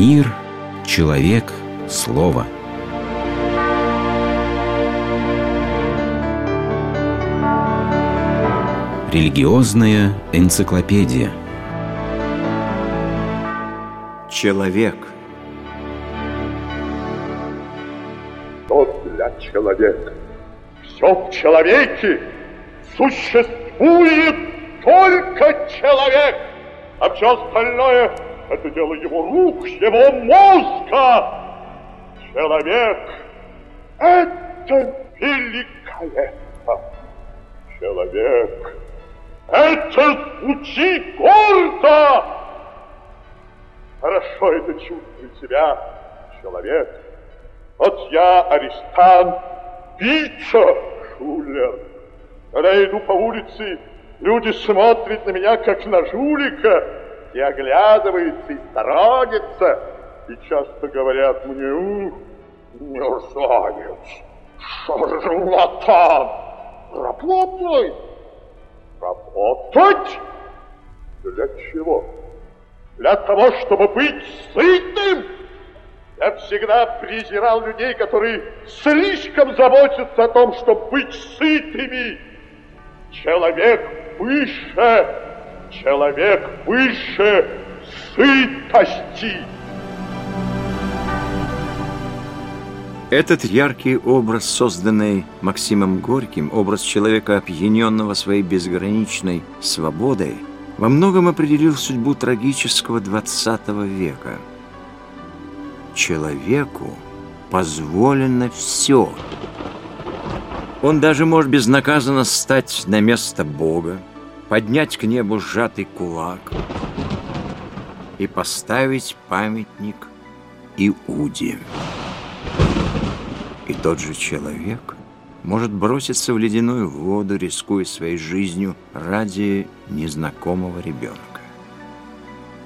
Мир, человек, слово. Религиозная энциклопедия. Человек. Что для человека? Все в человеке существует только человек, а все остальное – это дело его рук, его мозга. Человек – это великолепно. Человек – это звучит гордо. Хорошо это чувствует себя человек. Вот я арестант, пицца, шулер. Когда я иду по улице, люди смотрят на меня, как на жулика, и оглядываются, и сторонятся, и часто говорят мне, ух, мерзавец, шарлатан, работай, работать? Для чего? Для того, чтобы быть сытым? Я всегда презирал людей, которые слишком заботятся о том, чтобы быть сытыми. Человек выше, человек выше сытости. Этот яркий образ, созданный Максимом Горьким, образ человека, опьяненного своей безграничной свободой, во многом определил судьбу трагического XX века. Человеку позволено все. Он даже может безнаказанно стать на место Бога, поднять к небу сжатый кулак и поставить памятник Иуде. И тот же человек может броситься в ледяную воду, рискуя своей жизнью ради незнакомого ребенка.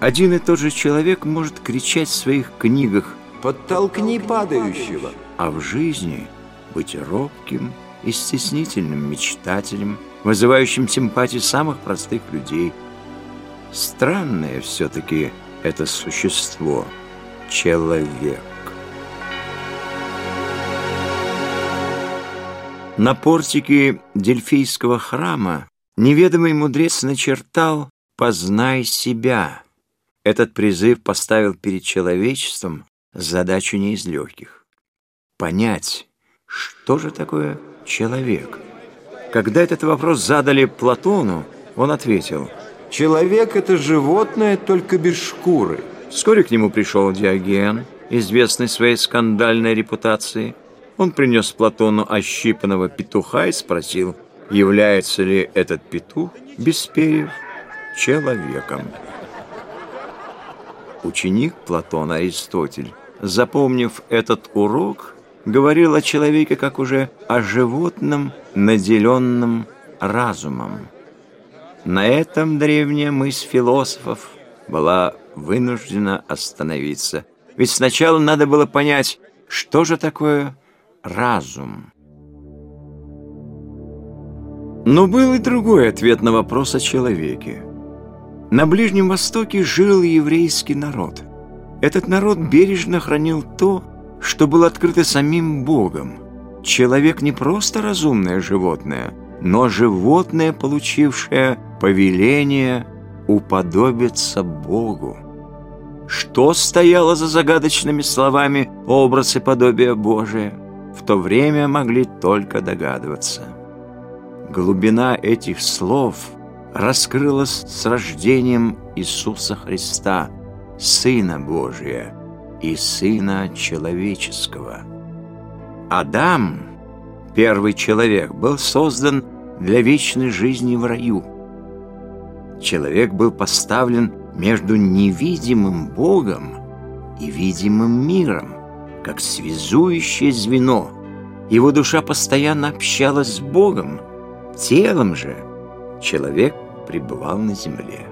Один и тот же человек может кричать в своих книгах «Подтолкни падающего!», а в жизни быть робким и стеснительным мечтателем, вызывающим симпатии самых простых людей. Странное все-таки это существо – человек. На портике Дельфийского храма неведомый мудрец начертал «Познай себя». Этот призыв поставил перед человечеством задачу не из легких. Понять, что же такое человек. Когда этот вопрос задали Платону, он ответил «Человек – это животное, только без шкуры». Вскоре к нему пришел Диоген, известный своей скандальной репутацией. Он принес Платону ощипанного петуха и спросил, является ли этот петух без перьев человеком. Ученик Платона Аристотель, запомнив этот урок, говорил о человеке как уже о животном, наделенном разумом. На этом древняя мысль философов была вынуждена остановиться. Ведь сначала надо было понять, что же такое разум. Но был и другой ответ на вопрос о человеке. На Ближнем Востоке жил еврейский народ. Этот народ бережно хранил то, что было открыто самим Богом. Человек не просто разумное животное, но животное, получившее повеление уподобиться Богу. Что стояло за загадочными словами «образ и подобие Божие»? в то время могли только догадываться. Глубина этих слов раскрылась с рождением Иисуса Христа, Сына Божия и Сына Человеческого. Адам, первый человек, был создан для вечной жизни в раю. Человек был поставлен между невидимым Богом и видимым миром как связующее звено. Его душа постоянно общалась с Богом, телом же человек пребывал на земле.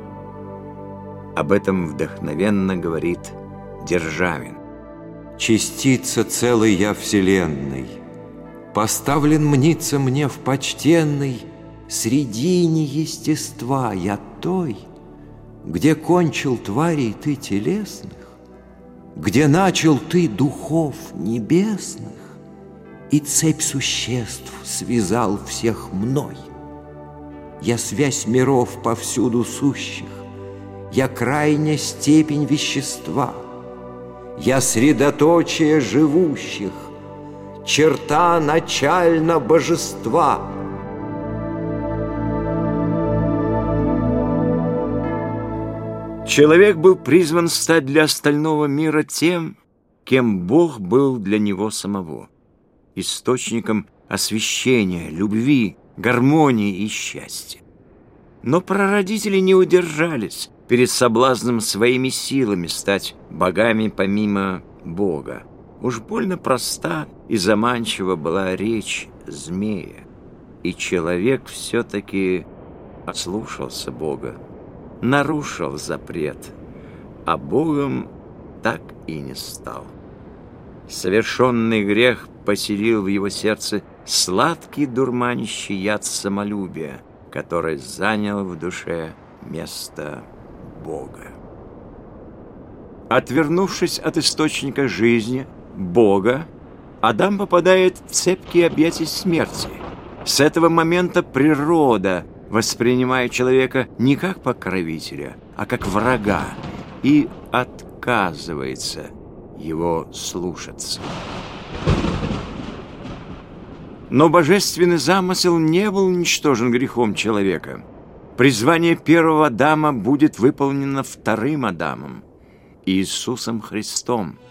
Об этом вдохновенно говорит Державин. Частица целой я вселенной, Поставлен мниться мне в почтенной Средине естества я той, Где кончил тварей ты телесных, где начал ты духов небесных, и цепь существ связал всех мной. Я связь миров повсюду сущих, я крайняя степень вещества, я средоточие живущих, черта начально божества. Человек был призван стать для остального мира тем, кем Бог был для него самого, источником освящения, любви, гармонии и счастья. Но прародители не удержались перед соблазном своими силами стать богами помимо Бога. Уж больно проста и заманчива была речь змея, и человек все-таки ослушался Бога, нарушил запрет, а Богом так и не стал. Совершенный грех поселил в его сердце сладкий дурманящий яд самолюбия, который занял в душе место Бога. Отвернувшись от источника жизни, Бога, Адам попадает в цепкие объятия смерти. С этого момента природа воспринимает человека не как покровителя, а как врага и отказывается его слушаться. Но божественный замысел не был уничтожен грехом человека. Призвание первого Адама будет выполнено вторым Адамом, Иисусом Христом –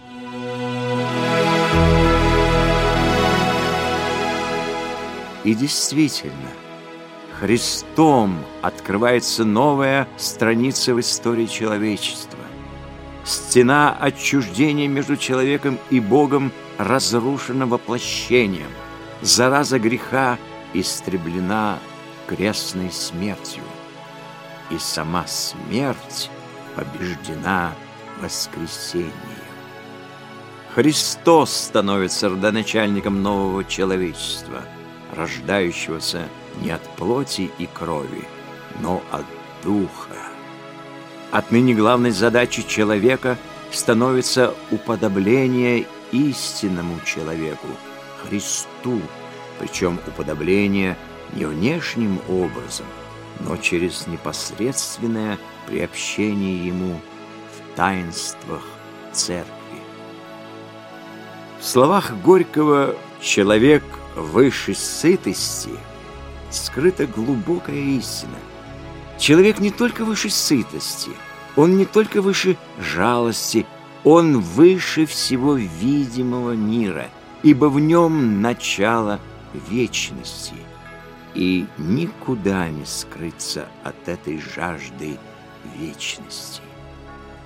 И действительно, Христом открывается новая страница в истории человечества. Стена отчуждения между человеком и Богом разрушена воплощением. Зараза греха истреблена крестной смертью. И сама смерть побеждена воскресением. Христос становится родоначальником нового человечества – рождающегося не от плоти и крови, но от духа. Отныне главной задачей человека становится уподобление истинному человеку, Христу, причем уподобление не внешним образом, но через непосредственное приобщение Ему в таинствах Церкви. В словах Горького «человек – высшей сытости скрыта глубокая истина. Человек не только выше сытости, он не только выше жалости, он выше всего видимого мира, ибо в нем начало вечности. И никуда не скрыться от этой жажды вечности.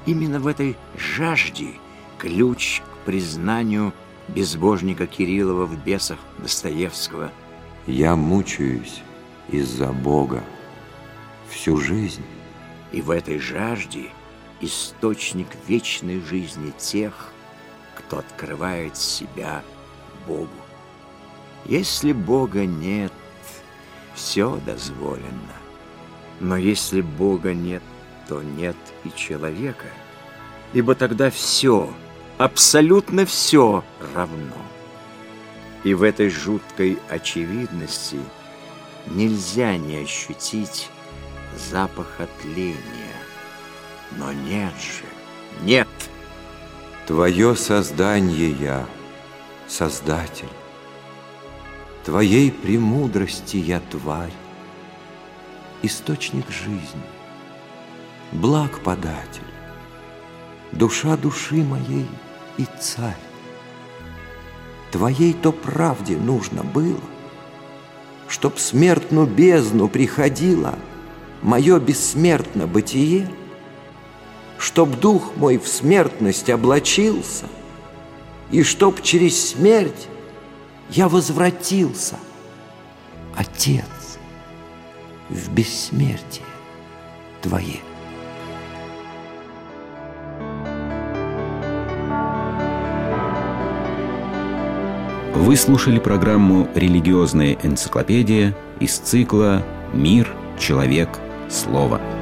Именно в этой жажде ключ к признанию безбожника Кириллова в «Бесах» Достоевского. Я мучаюсь из-за Бога всю жизнь. И в этой жажде источник вечной жизни тех, кто открывает себя Богу. Если Бога нет, все дозволено. Но если Бога нет, то нет и человека. Ибо тогда все – абсолютно все равно. И в этой жуткой очевидности нельзя не ощутить запах тления. Но нет же, нет. Твое создание я, Создатель. Твоей премудрости я тварь, Источник жизни, благ податель, Душа души моей — и царь. Твоей-то правде нужно было, Чтоб смертную бездну приходило Мое бессмертно бытие, Чтоб дух мой в смертность облачился, И чтоб через смерть я возвратился, Отец, в бессмертие Твое. Вы слушали программу «Религиозная энциклопедия» из цикла «Мир, человек, слово».